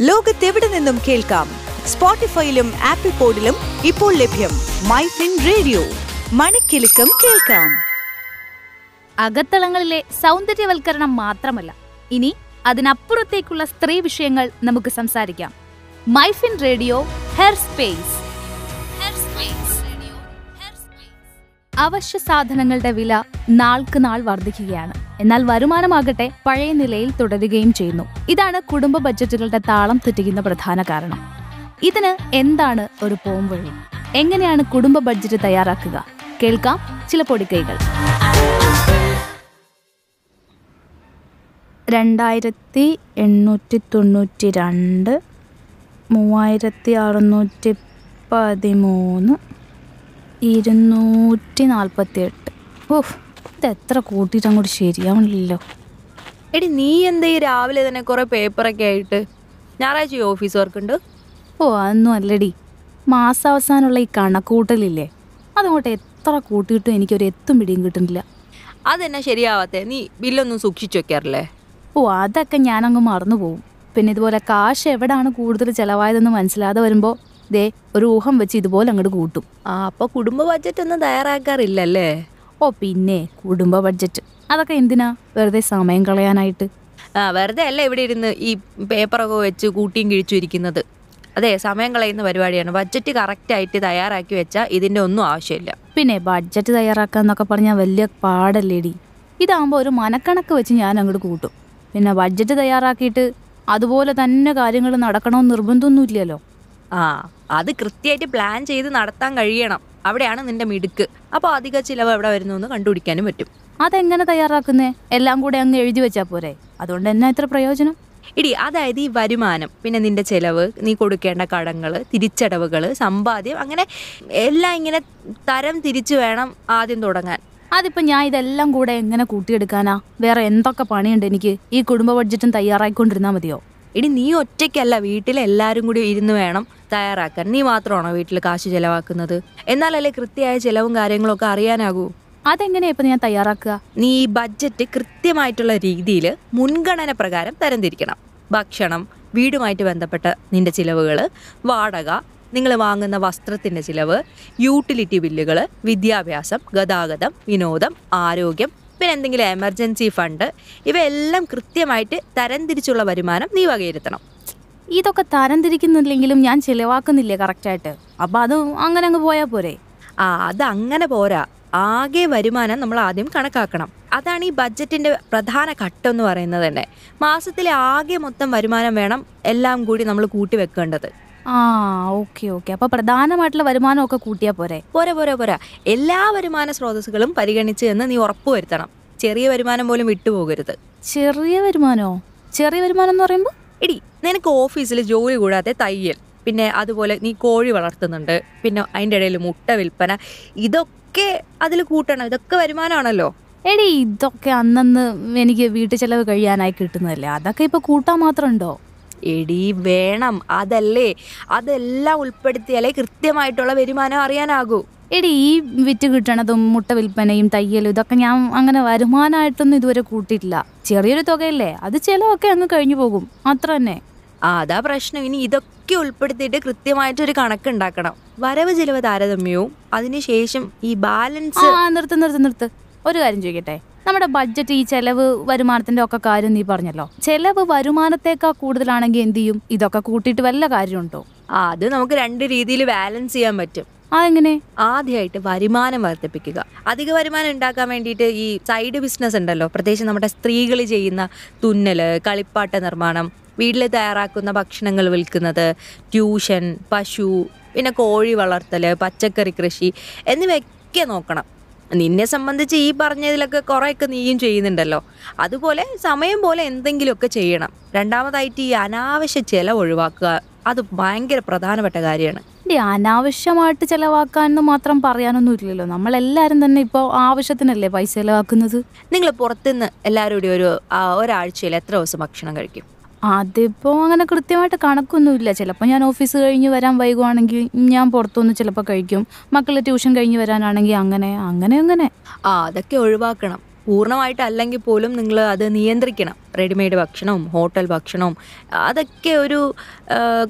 ലോകത്തെവിടെ നിന്നും കേൾക്കാം? സ്പോട്ടിഫൈയിലും ആപ്പിൾ പോഡിലും ഇപ്പോൾ ലഭ്യം മൈ ഫിൻ റേഡിയോ. മണിക്കെലക്കം കേൾക്കാം. അകത്തളങ്ങളിലെ സൗന്ദര്യവൽക്കരണം മാത്രമല്ല ഇനി അതിനപ്പുറത്തേക്കുള്ള സ്ത്രീ വിഷയങ്ങൾ നമുക്ക് സംസാരിക്കാം. MyFin radio her space. അവശ്യ സാധനങ്ങളുടെ വില നാൾക്ക് നാൾ വർദ്ധിക്കുകയാണ് എന്നാൽ വരുമാനമാകട്ടെ പഴയ നിലയിൽ തുടരുകയും ചെയ്യുന്നു. ഇതാണ് കുടുംബ ബജറ്റുകളുടെ താളം തെറ്റിക്കുന്ന പ്രധാന കാരണം. ഇതിന് എന്താണ് ഒരു പോംവഴി? എങ്ങനെയാണ് കുടുംബ ബഡ്ജറ്റ് തയ്യാറാക്കുക? കേൾക്കാം ചില പൊടിക്കൈകൾ. രണ്ടായിരത്തി എണ്ണൂറ്റി തൊണ്ണൂറ്റി രണ്ട് മൂവായിരത്തി അറുന്നൂറ്റി പതിമൂന്ന് ഇരുന്നൂറ്റി നാൽപ്പത്തി എട്ട് ഓഹ് ഇത് എത്ര കൂട്ടിയിട്ട് അങ്ങോട്ട് ശരിയാവണില്ലല്ലോ. എടി നീ എന്താ ഈ രാവിലെ തന്നെ കുറെ പേപ്പറൊക്കെ ആയിട്ട് ഞായറാഴ്ച ഈ ഓഫീസ് വർക്കുണ്ട്? ഓ അതൊന്നും അല്ലടി. മാസാവസാനമുള്ള ഈ കണക്കൂട്ടലില്ലേ? അതങ്ങോട്ട് എത്ര കൂട്ടിയിട്ടും എനിക്കൊരു എത്തും പിടിയും കിട്ടുന്നില്ല. അതെന്നാ ശരിയാവാത്തേ? നീ ബില്ലൊന്നും സൂക്ഷിച്ചു വെക്കാറില്ലേ? ഓ അതൊക്കെ ഞാനങ്ങ് മറന്നു പോകും പിന്നെ ഇതുപോലെ കാശ് എവിടാണ് കൂടുതൽ ചിലവായതെന്ന് മനസ്സിലാതെ വരുമ്പോൾ ദേ ഒരു ഊഹം വെച്ച് ഇതുപോലെ അങ്ങോട്ട് കൂട്ടും. ആ അപ്പൊ കുടുംബ ബഡ്ജറ്റ് ഒന്നും തയ്യാറാക്കാറില്ലല്ലേ? ഓ പിന്നെ കുടുംബ ബഡ്ജറ്റ് അതൊക്കെ എന്തിനാ? വെറുതെ സമയം കളയാനായിട്ട്. ആ വെറുതെ അല്ല ഇവിടെ ഇരുന്ന് ഈ പേപ്പറൊക്കെ വെച്ച് കൂട്ടിയും കിഴിച്ചും ഇരിക്കുന്നത്? അതെ സമയം കളയുന്ന പരിപാടിയാണ്. ബഡ്ജറ്റ് കറക്റ്റായിട്ട് തയ്യാറാക്കി വെച്ചാൽ ഇതിന്റെ ഒന്നും ആവശ്യമില്ല. പിന്നെ ബഡ്ജറ്റ് തയ്യാറാക്കുക എന്നൊക്കെ പറഞ്ഞാൽ വലിയ പാടല്ലേടി. ഇതാകുമ്പോൾ ഒരു മനക്കണക്ക് വെച്ച് ഞാൻ അങ്ങോട്ട് കൂട്ടും. പിന്നെ ബഡ്ജറ്റ് തയ്യാറാക്കിയിട്ട് അതുപോലെ തന്നെ കാര്യങ്ങൾ നടക്കണമെന്ന് നിർബന്ധമൊന്നുമില്ലല്ലോ. ആ അത് കൃത്യമായിട്ട് പ്ലാൻ ചെയ്ത് നടത്താൻ കഴിയണം. അവിടെയാണ് നിന്റെ മിടുക്ക്. അപ്പോൾ അധിക ചിലവ് എവിടെ വരുന്നു എന്ന് കണ്ടുപിടിക്കാനും പറ്റും. അതെങ്ങനെ തയ്യാറാക്കുന്നേ? എല്ലാം കൂടെ അങ്ങ് എഴുതി വെച്ചാൽ പോരെ. അതുകൊണ്ട് എന്നാ ഇത്ര പ്രയോജനം? ഇടി അതായത് ഈ വരുമാനം പിന്നെ നിന്റെ ചെലവ് നീ കൊടുക്കേണ്ട കടങ്ങൾ തിരിച്ചടവുകൾ സമ്പാദ്യം അങ്ങനെ എല്ലാം ഇങ്ങനെ തരം തിരിച്ചു വേണം ആദ്യം തുടങ്ങാൻ. അതിപ്പോ ഞാൻ ഇതെല്ലാം കൂടെ എങ്ങനെ കൂട്ടിയെടുക്കാനാ? വേറെ എന്തൊക്കെ പണിയുണ്ട് എനിക്ക്? ഈ കുടുംബ ബഡ്ജറ്റും തയ്യാറായിക്കൊണ്ടിരുന്നാ മതിയോ? ഇടി നീ ഒറ്റയ്ക്കല്ല വീട്ടിലെ എല്ലാവരും കൂടി ഇരുന്ന് വേണം തയ്യാറാക്കാൻ. നീ മാത്രമാണോ വീട്ടിൽ കാശ് ചെലവാക്കുന്നത്? എന്നാലല്ലേ കൃത്യമായ ചെലവും കാര്യങ്ങളും ഒക്കെ അറിയാനാകൂ. അതെങ്ങനെയാ ഇപ്പൊ ഞാൻ തയ്യാറാക്കുക? നീ ഈ ബഡ്ജറ്റ് കൃത്യമായിട്ടുള്ള രീതിയിൽ മുൻഗണന പ്രകാരം തരംതിരിക്കണം. ഭക്ഷണം വീടുമായിട്ട് ബന്ധപ്പെട്ട നിന്റെ ചിലവുകൾ വാടക നിങ്ങൾ വാങ്ങുന്ന വസ്ത്രത്തിന്റെ ചിലവ് യൂട്ടിലിറ്റി ബില്ലുകൾ വിദ്യാഭ്യാസം ഗതാഗതം വിനോദം ആരോഗ്യം പിന്നെ എന്തെങ്കിലും എമർജൻസി ഫണ്ട് ഇവയെല്ലാം കൃത്യമായിട്ട് തരംതിരിച്ചുള്ള വരുമാനം നീ വകയിരുത്തണം. ഇതൊക്കെ തരംതിരിക്കുന്നില്ലെങ്കിലും ഞാൻ ചിലവാക്കുന്നില്ല കറക്റ്റായിട്ട് അപ്പോൾ അത് അങ്ങനെ അങ്ങ് പോയാൽ പോരെ. ആ അത് അങ്ങനെ പോരാ. ആകെ വരുമാനം നമ്മൾ ആദ്യം കണക്കാക്കണം. അതാണ് ഈ ബഡ്ജറ്റിന്റെ പ്രധാന ഘട്ടം എന്ന് പറയുന്നത് തന്നെ. മാസത്തിലെ ആകെ മൊത്തം വരുമാനം വേണം എല്ലാം കൂടി നമ്മൾ കൂട്ടി വെക്കേണ്ടത്. ആ ഓക്കെ ഓക്കെ. അപ്പൊ പ്രധാനമായിട്ടുള്ള വരുമാനമൊക്കെ കൂട്ടിയാ പോരെ? പോരെ പോരെ പോരെ. എല്ലാ വരുമാന സ്രോതസ്സുകളും പരിഗണിച്ച് എന്ന് നീ ഉറപ്പുവരുത്തണം ചെറിയ വരുമാനം പോലും വിട്ടുപോകരുത് ചെറിയ വരുമാനോ? ചെറിയ വരുമാനം എന്ന് പറയുമ്പോൾ എടി നിനക്ക് ഓഫീസിൽ ജോലി കൂടാതെ തയ്യൽ പിന്നെ അതുപോലെ നീ കോഴി വളർത്തുന്നുണ്ട് പിന്നെ അതിന്റെ ഇടയിൽ മുട്ട വിൽപ്പന ഇതൊക്കെ അതിൽ കൂട്ടണം. ഇതൊക്കെ വരുമാനമാണല്ലോ. എടി ഇതൊക്കെ അന്നന്ന് എനിക്ക് വീട്ടു ചെലവ് കഴിയാനായി കിട്ടുന്നതല്ലേ? അതൊക്കെ ഇപ്പൊ കൂട്ടാൻ മാത്രം ഉണ്ടോ? എടി വേണം. അതല്ലേ? അതെല്ലാം ഉൾപ്പെടുത്തിയാലേ കൃത്യമായിട്ടുള്ള വരുമാനം അറിയാനാകൂ. എടി ഈ വിറ്റ് കിട്ടണതും മുട്ട വിൽപ്പനയും തയ്യലും ഇതൊക്കെ ഞാൻ അങ്ങനെ വരുമാനമായിട്ടൊന്നും ഇതുവരെ കൂട്ടിയിട്ടില്ല. ചെറിയൊരു തുകയല്ലേ? അത് ചിലവൊക്കെ അങ്ങ് കഴിഞ്ഞു പോകും. അത്ര തന്നെ. അതാ പ്രശ്നം. ഇനി ഇതൊക്കെ ഉൾപ്പെടുത്തിയിട്ട് കൃത്യമായിട്ടൊരു കണക്ക് ഉണ്ടാക്കണം വരവ് ചിലവ് താരതമ്യവും അതിനുശേഷം ഈ ബാലൻസ് നിർത്ത് നിർത്ത് നിർത്ത്. ഒരു കാര്യം ചോദിക്കട്ടെ? നമ്മുടെ ബഡ്ജറ്റ് ഈ ചെലവ് വരുമാനത്തിന്റെ ഒക്കെ കാര്യം നീ പറഞ്ഞല്ലോ. ചെലവ് വരുമാനത്തേക്കാൾ കൂടുതലാണെങ്കിൽ എന്ത് ചെയ്യും? ഇതൊക്കെ കൂട്ടിയിട്ട് വല്ല കാര്യമുണ്ടോ? ആ അത് നമുക്ക് രണ്ട് രീതിയിൽ ബാലൻസ് ചെയ്യാൻ പറ്റും. ആ എങ്ങനെ? ആദ്യമായിട്ട് വരുമാനം വർദ്ധിപ്പിക്കുക. അധിക വരുമാനം ഉണ്ടാക്കാൻ വേണ്ടിയിട്ട് ഈ സൈഡ് ബിസിനസ് ഉണ്ടല്ലോ. പ്രത്യേകിച്ച് നമ്മുടെ സ്ത്രീകൾ ചെയ്യുന്ന തുന്നൽ കളിപ്പാട്ട നിർമ്മാണം വീട്ടിൽ തയ്യാറാക്കുന്ന ഭക്ഷണങ്ങൾ വിൽക്കുന്നത് ട്യൂഷൻ പശു പിന്നെ കോഴി വളർത്തൽ പച്ചക്കറി കൃഷി എന്നിവയൊക്കെ നോക്കണം. നിന്നെ സംബന്ധിച്ച് ഈ പറഞ്ഞതിലൊക്കെ കുറേയൊക്കെ നീയും ചെയ്യുന്നുണ്ടല്ലോ. അതുപോലെ സമയം പോലെ എന്തെങ്കിലുമൊക്കെ ചെയ്യണം. രണ്ടാമതായിട്ട് ഈ അനാവശ്യ ചിലവ് ഒഴിവാക്കുക. അത് ഭയങ്കര പ്രധാനപ്പെട്ട കാര്യമാണ്. അനാവശ്യമായിട്ട് ചെലവാക്കാൻ മാത്രം പറയാനൊന്നും ഇല്ലല്ലോ. നമ്മളെല്ലാരും തന്നെ ഇപ്പോൾ ആവശ്യത്തിനല്ലേ പൈസ ചെലവാക്കുന്നത്? നിങ്ങൾ പുറത്തുനിന്ന് എല്ലാവരും കൂടി ഒരു ഒരാഴ്ചയിൽ എത്ര ദിവസം ഭക്ഷണം കഴിക്കും? അതിപ്പോ അങ്ങനെ കൃത്യമായിട്ട് കണക്കൊന്നുമില്ല. ചിലപ്പോൾ ഞാൻ ഓഫീസ് കഴിഞ്ഞ് വരാൻ വൈകുവാണെങ്കിൽ ഞാൻ പുറത്തുനിന്ന് ചിലപ്പോൾ കഴിക്കും. മക്കളെ ട്യൂഷൻ കഴിഞ്ഞ് വരാനാണെങ്കിൽ അങ്ങനെ അങ്ങനെ അങ്ങനെ. ആ അതൊക്കെ ഒഴിവാക്കണം. പൂർണമായിട്ട് അല്ലെങ്കിൽ പോലും നിങ്ങൾ അത് നിയന്ത്രിക്കണം. റെഡിമെയ്ഡ് ഭക്ഷണവും ഹോട്ടൽ ഭക്ഷണവും. അതൊക്കെ ഒരു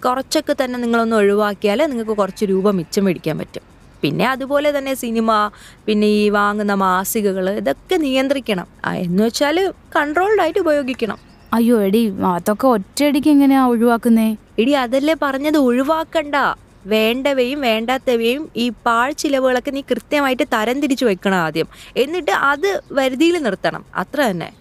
കുറച്ചൊക്കെ തന്നെ നിങ്ങളൊന്ന് ഒഴിവാക്കിയാൽ നിങ്ങൾക്ക് കുറച്ച് രൂപ മിച്ചം മേടിക്കാൻ പറ്റും. പിന്നെ അതുപോലെ തന്നെ സിനിമ പിന്നെ ഈ വാങ്ങുന്ന മാസികകൾ ഇതൊക്കെ നിയന്ത്രിക്കണം. എന്ന് വെച്ചാൽ കൺട്രോൾഡ് ആയിട്ട് ഉപയോഗിക്കണം. അയ്യോ എടി അതൊക്കെ ഒറ്റയടിക്ക് എങ്ങനെയാ ഒഴിവാക്കുന്നേ? എടി അതല്ലേ പറഞ്ഞത്? ഒഴിവാക്കണ്ട. വേണ്ടവയും വേണ്ടാത്തവയും ഈ പാൾ ചിലവുകളൊക്കെ നീ കൃത്യമായിട്ട് തരം തിരിച്ചു വെക്കണം ആദ്യം. എന്നിട്ട് അത് വരുതിയിൽ നിർത്തണം. അത്ര തന്നെ.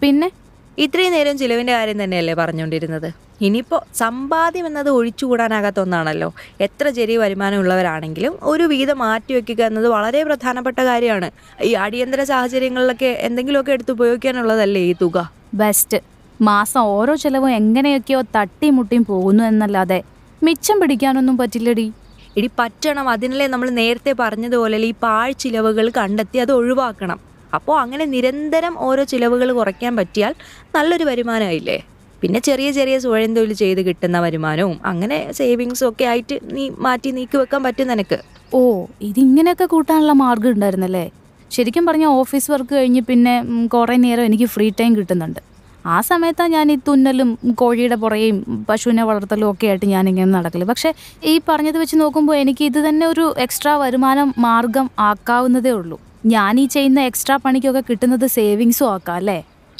പിന്നെ? ഇത്രയും നേരം ചിലവിന്റെ കാര്യം തന്നെയല്ലേ പറഞ്ഞുകൊണ്ടിരുന്നത്. ഇനിയിപ്പോൾ സമ്പാദ്യം എന്നത് ഒഴിച്ചുകൂടാനാകാത്ത ഒന്നാണല്ലോ. എത്ര ചെറിയ വരുമാനമുള്ളവരാണെങ്കിലും ഒരു വീതം മാറ്റി വയ്ക്കുക എന്നത് വളരെ പ്രധാനപ്പെട്ട കാര്യമാണ്. ഈ അടിയന്തര സാഹചര്യങ്ങളിലൊക്കെ എന്തെങ്കിലുമൊക്കെ എടുത്ത് ഉപയോഗിക്കാനുള്ളതല്ലേ ഈ തുക? ബെസ്റ്റ് മാസം ഓരോ ചിലവും എങ്ങനെയൊക്കെയോ തട്ടിമുട്ടിയും പോകുന്നു എന്നല്ലാതെ മിച്ചം പിടിക്കാനൊന്നും പറ്റില്ലടി. ഇടി പറ്റണം. അതിനല്ലേ നമ്മൾ നേരത്തെ പറഞ്ഞതുപോലെ ഈ പാഴ് ചിലവുകൾ കണ്ടെത്തി അത് ഒഴിവാക്കണം. അപ്പോൾ അങ്ങനെ നിരന്തരം ഓരോ ചിലവുകൾ കുറയ്ക്കാൻ പറ്റിയാൽ നല്ലൊരു വരുമാനമായില്ലേ? പിന്നെ ചെറിയ ചെറിയ സ്വയം തൊഴിൽ ചെയ്ത് കിട്ടുന്ന വരുമാനവും അങ്ങനെ സേവിങ്സും ഒക്കെ ആയിട്ട് നീ മാറ്റി നീക്കി വെക്കാൻ പറ്റും നിനക്ക്. ഓ ഇതിങ്ങനെയൊക്കെ കൂട്ടാനുള്ള മാർഗം ഉണ്ടായിരുന്നല്ലേ? ശരിക്കും പറഞ്ഞാൽ ഓഫീസ് വർക്ക് കഴിഞ്ഞ് പിന്നെ കുറേ നേരം എനിക്ക് ഫ്രീ ടൈം കിട്ടുന്നുണ്ട്. ആ സമയത്താണ് ഞാൻ ഈ തുന്നലും കോഴിയുടെ പുറയും പശുവിനെ വളർത്തലും ഒക്കെ ആയിട്ട് ഞാനിങ്ങനെ നടക്കൽ. പക്ഷേ ഈ പറഞ്ഞത് വെച്ച് നോക്കുമ്പോൾ എനിക്ക് ഇത് തന്നെ ഒരു എക്സ്ട്രാ വരുമാനം മാർഗം ആക്കാവുന്നതേ ഉള്ളൂ. ഞാൻ ഈ ചെയ്യുന്ന എക്സ്ട്രാ പണിക്കൊക്കെ കിട്ടുന്നത് സേവിങ്സും ആക്കാം അല്ലേ?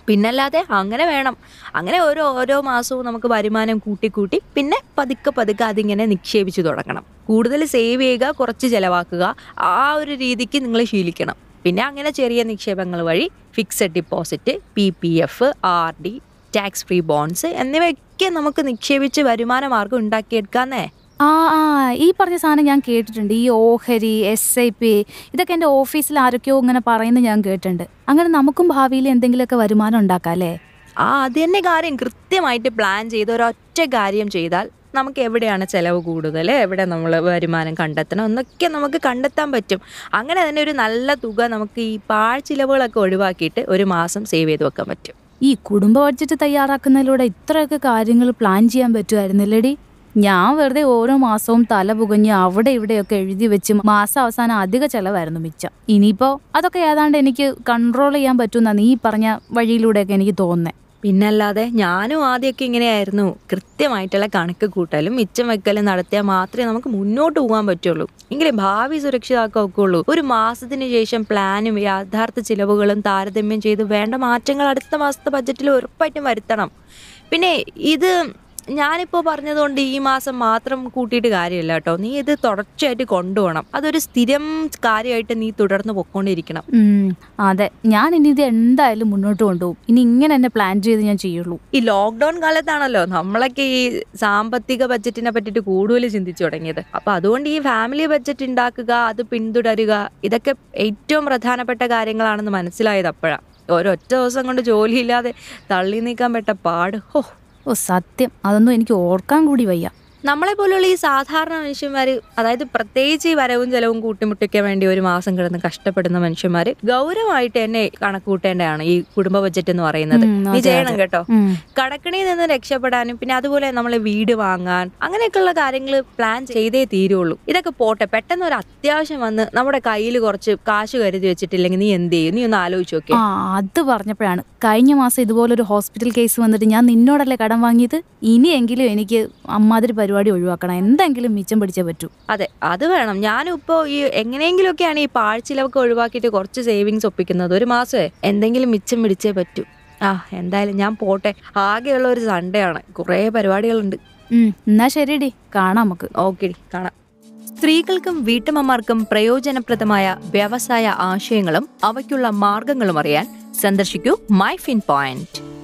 പിന്നല്ലാതെ അങ്ങനെ വേണം. അങ്ങനെ ഓരോ ഓരോ മാസവും നമുക്ക് വരുമാനം കൂട്ടി കൂട്ടി പിന്നെ പതുക്കെ പതുക്കെ അതിങ്ങനെ നിക്ഷേപിച്ചു തുടങ്ങണം. കൂടുതൽ സേവ് ചെയ്യുക കുറച്ച് ചിലവാക്കുക ആ ഒരു രീതിക്ക് നിങ്ങൾ ശീലിക്കണം. പിന്നെ അങ്ങനെ ചെറിയ നിക്ഷേപങ്ങൾ വഴി fixed deposit P P F R D tax free bonds എന്നിവയൊക്കെ നമുക്ക് നിക്ഷേപിച്ച് വരുമാന മാർഗം ഉണ്ടാക്കിയെടുക്കാന്നേ. ആ ആ ഈ പറഞ്ഞ സാധനം ഞാൻ കേട്ടിട്ടുണ്ട്. ഈ ഓഹരി എസ് ഐ പി ഇതൊക്കെ എന്റെ ഓഫീസിൽ ആരൊക്കെയോ ഇങ്ങനെ പറയുന്നത് ഞാൻ കേട്ടിട്ടുണ്ട്. അങ്ങനെ നമുക്കും ഭാവിയിൽ എന്തെങ്കിലുമൊക്കെ വരുമാനം ഉണ്ടാക്കാം അല്ലേ? ആ അത് തന്നെ കാര്യം. കൃത്യമായിട്ട് പ്ലാൻ ചെയ്ത് ഒരൊറ്റ കാര്യം ചെയ്താൽ നമുക്ക് എവിടെയാണ് ചിലവ് കൂടുതൽ എവിടെ നമ്മൾ വരുമാനം കണ്ടെത്തണം? എന്നൊക്കെ നമുക്ക് കണ്ടെത്താൻ പറ്റും. അങ്ങനെ തന്നെ ഒരു നല്ല തുക നമുക്ക് ഈ പാഴ് ചിലവുകളൊക്കെ ഒഴിവാക്കിയിട്ട് ഒരു മാസം സേവ് ചെയ്ത് വെക്കാൻ പറ്റും. ഈ കുടുംബ ബഡ്ജറ്റ് തയ്യാറാക്കുന്നതിലൂടെ ഇത്രയൊക്കെ കാര്യങ്ങൾ പ്ലാൻ ചെയ്യാൻ പറ്റുമായിരുന്നില്ലടി. ഞാൻ വെറുതെ ഓരോ മാസവും തല പുകഞ്ഞ് അവിടെ ഇവിടെയൊക്കെ എഴുതി വെച്ച് മാസം അവസാനം അധിക ചെലവായിരുന്നു മിച്ചം. ഇനിയിപ്പോ അതൊക്കെ ഏതാണ്ട് എനിക്ക് കൺട്രോൾ ചെയ്യാൻ പറ്റുന്ന നീ പറഞ്ഞ വഴിയിലൂടെയൊക്കെ എനിക്ക് തോന്നുന്നേ. പിന്നല്ലാതെ ഞാനും ആദ്യമൊക്കെ ഇങ്ങനെയായിരുന്നു. കൃത്യമായിട്ടുള്ള കണക്ക് കൂട്ടലും മിച്ചം വെക്കലും നടത്തിയാൽ മാത്രമേ നമുക്ക് മുന്നോട്ട് പോകാൻ പറ്റുള്ളൂ. എങ്കിലും ഭാവി സുരക്ഷിതാക്കാൻ ഉള്ളൂ. ഒരു മാസത്തിന് ശേഷം പ്ലാനും യാഥാർത്ഥ ചിലവുകളും താരതമ്യം ചെയ്ത് വേണ്ട മാറ്റങ്ങൾ അടുത്ത മാസത്തെ ബജറ്റിൽ ഉറപ്പായിട്ടും വരുത്തണം. പിന്നെ ഇത് ഞാനിപ്പോൾ പറഞ്ഞതുകൊണ്ട് ഈ മാസം മാത്രം കൂട്ടിയിട്ട് കാര്യമില്ല കേട്ടോ. നീ ഇത് തുടർച്ചയായിട്ട് കൊണ്ടുപോകണം. അതൊരു സ്ഥിരം കാര്യമായിട്ട് നീ തുടർന്ന് പൊക്കോണ്ടിരിക്കണം. അതെ. ഞാൻ ഇനി ഇത് എന്തായാലും മുന്നോട്ട് കൊണ്ടുപോകും. ഇനി ഇങ്ങനെ തന്നെ പ്ലാൻ ചെയ്ത് ഞാൻ ചെയ്യുള്ളൂ. ഈ ലോക്ക്ഡൌൺ കാലത്താണല്ലോ നമ്മളൊക്കെ ഈ സാമ്പത്തിക ബഡ്ജറ്റിനെ പറ്റിയിട്ട് കൂടുതൽ ചിന്തിച്ചു തുടങ്ങിയത്. അപ്പൊ അതുകൊണ്ട് ഈ ഫാമിലി ബഡ്ജറ്റ് ഉണ്ടാക്കുക അത് പിന്തുടരുക ഇതൊക്കെ ഏറ്റവും പ്രധാനപ്പെട്ട കാര്യങ്ങളാണെന്ന് മനസ്സിലായത് അപ്പോഴാണ് ഒരൊറ്റ ദിവസം കൊണ്ട് ജോലിയില്ലാതെ തള്ളി നീക്കാൻ പെട്ട പാട്. ഹോ. ഓ സത്യം. അതൊന്നും എനിക്ക് ഓർക്കാൻ കൂടി വയ്യ. നമ്മളെ പോലുള്ള ഈ സാധാരണ മനുഷ്യന്മാർ അതായത് പ്രത്യേകിച്ച് ഈ വരവും ചെലവും കൂട്ടിമുട്ടിക്കാൻ വേണ്ടി ഒരു മാസം കിടന്ന് കഷ്ടപ്പെടുന്ന മനുഷ്യന്മാർ ഗൗരവമായിട്ട് തന്നെ കണക്ക് കൂട്ടേണ്ടതാണ് ഈ കുടുംബ ബജറ്റ് എന്ന് പറയുന്നത്. നീ ചെയ്യണം കേട്ടോ. കടക്കണിയിൽ നിന്ന് രക്ഷപ്പെടാനും പിന്നെ അതുപോലെ നമ്മളെ വീട് വാങ്ങാൻ അങ്ങനെയൊക്കെയുള്ള കാര്യങ്ങൾ പ്ലാൻ ചെയ്തേ തീരുള്ളൂ. ഇതൊക്കെ പോട്ടെ പെട്ടെന്ന് ഒരു അത്യാവശ്യം വന്ന് നമ്മുടെ കയ്യിൽ കുറച്ച് കാശ് കരുതി വെച്ചിട്ടില്ലെങ്കിൽ നീ എന്ത് ചെയ്യും? നീ ഒന്ന് ആലോചിച്ച് നോക്കിയേ. അത് പറഞ്ഞപ്പോഴാണ്. കഴിഞ്ഞ മാസം ഇതുപോലൊരു ഹോസ്പിറ്റൽ കേസ് വന്നിട്ട് ഞാൻ നിന്നോടല്ലേ കടം വാങ്ങിയത്? ഇനിയെങ്കിലും എനിക്ക് അമ്മാതിരി പരിപാടി ഒഴിവാക്കണം. എന്തെങ്കിലും മിച്ചം പിടിച്ചേ പറ്റൂ. അതെ അത് വേണം. ഞാനും ഇപ്പോൾ ഈ എങ്ങനെയെങ്കിലുമൊക്കെയാണ് ഈ പാഴ്ചിലൊക്കെ ഒഴിവാക്കിയിട്ട് കുറച്ച് സേവിങ്സ് ഒപ്പിക്കുന്നത്. ഒരു മാസമേ എന്തെങ്കിലും മിച്ചം പിടിച്ചേ പറ്റൂ. ആ എന്തായാലും ഞാൻ പോട്ടെ. ആകെയുള്ള ഒരു സൺഡേ ആണ് കുറേ പരിപാടികളുണ്ട്. എന്നാ ശരിടി. കാണാം നമുക്ക്. ഓക്കെ കാണാം. സ്ത്രീകൾക്കും വീട്ടമ്മമാർക്കും പ്രയോജനപ്രദമായ വ്യവസായ ആശയങ്ങളും അവയ്ക്കുള്ള മാർഗങ്ങളും അറിയാൻ സന്ദർശിക്കൂ മൈ ഫിൻ പോയിന്റ്.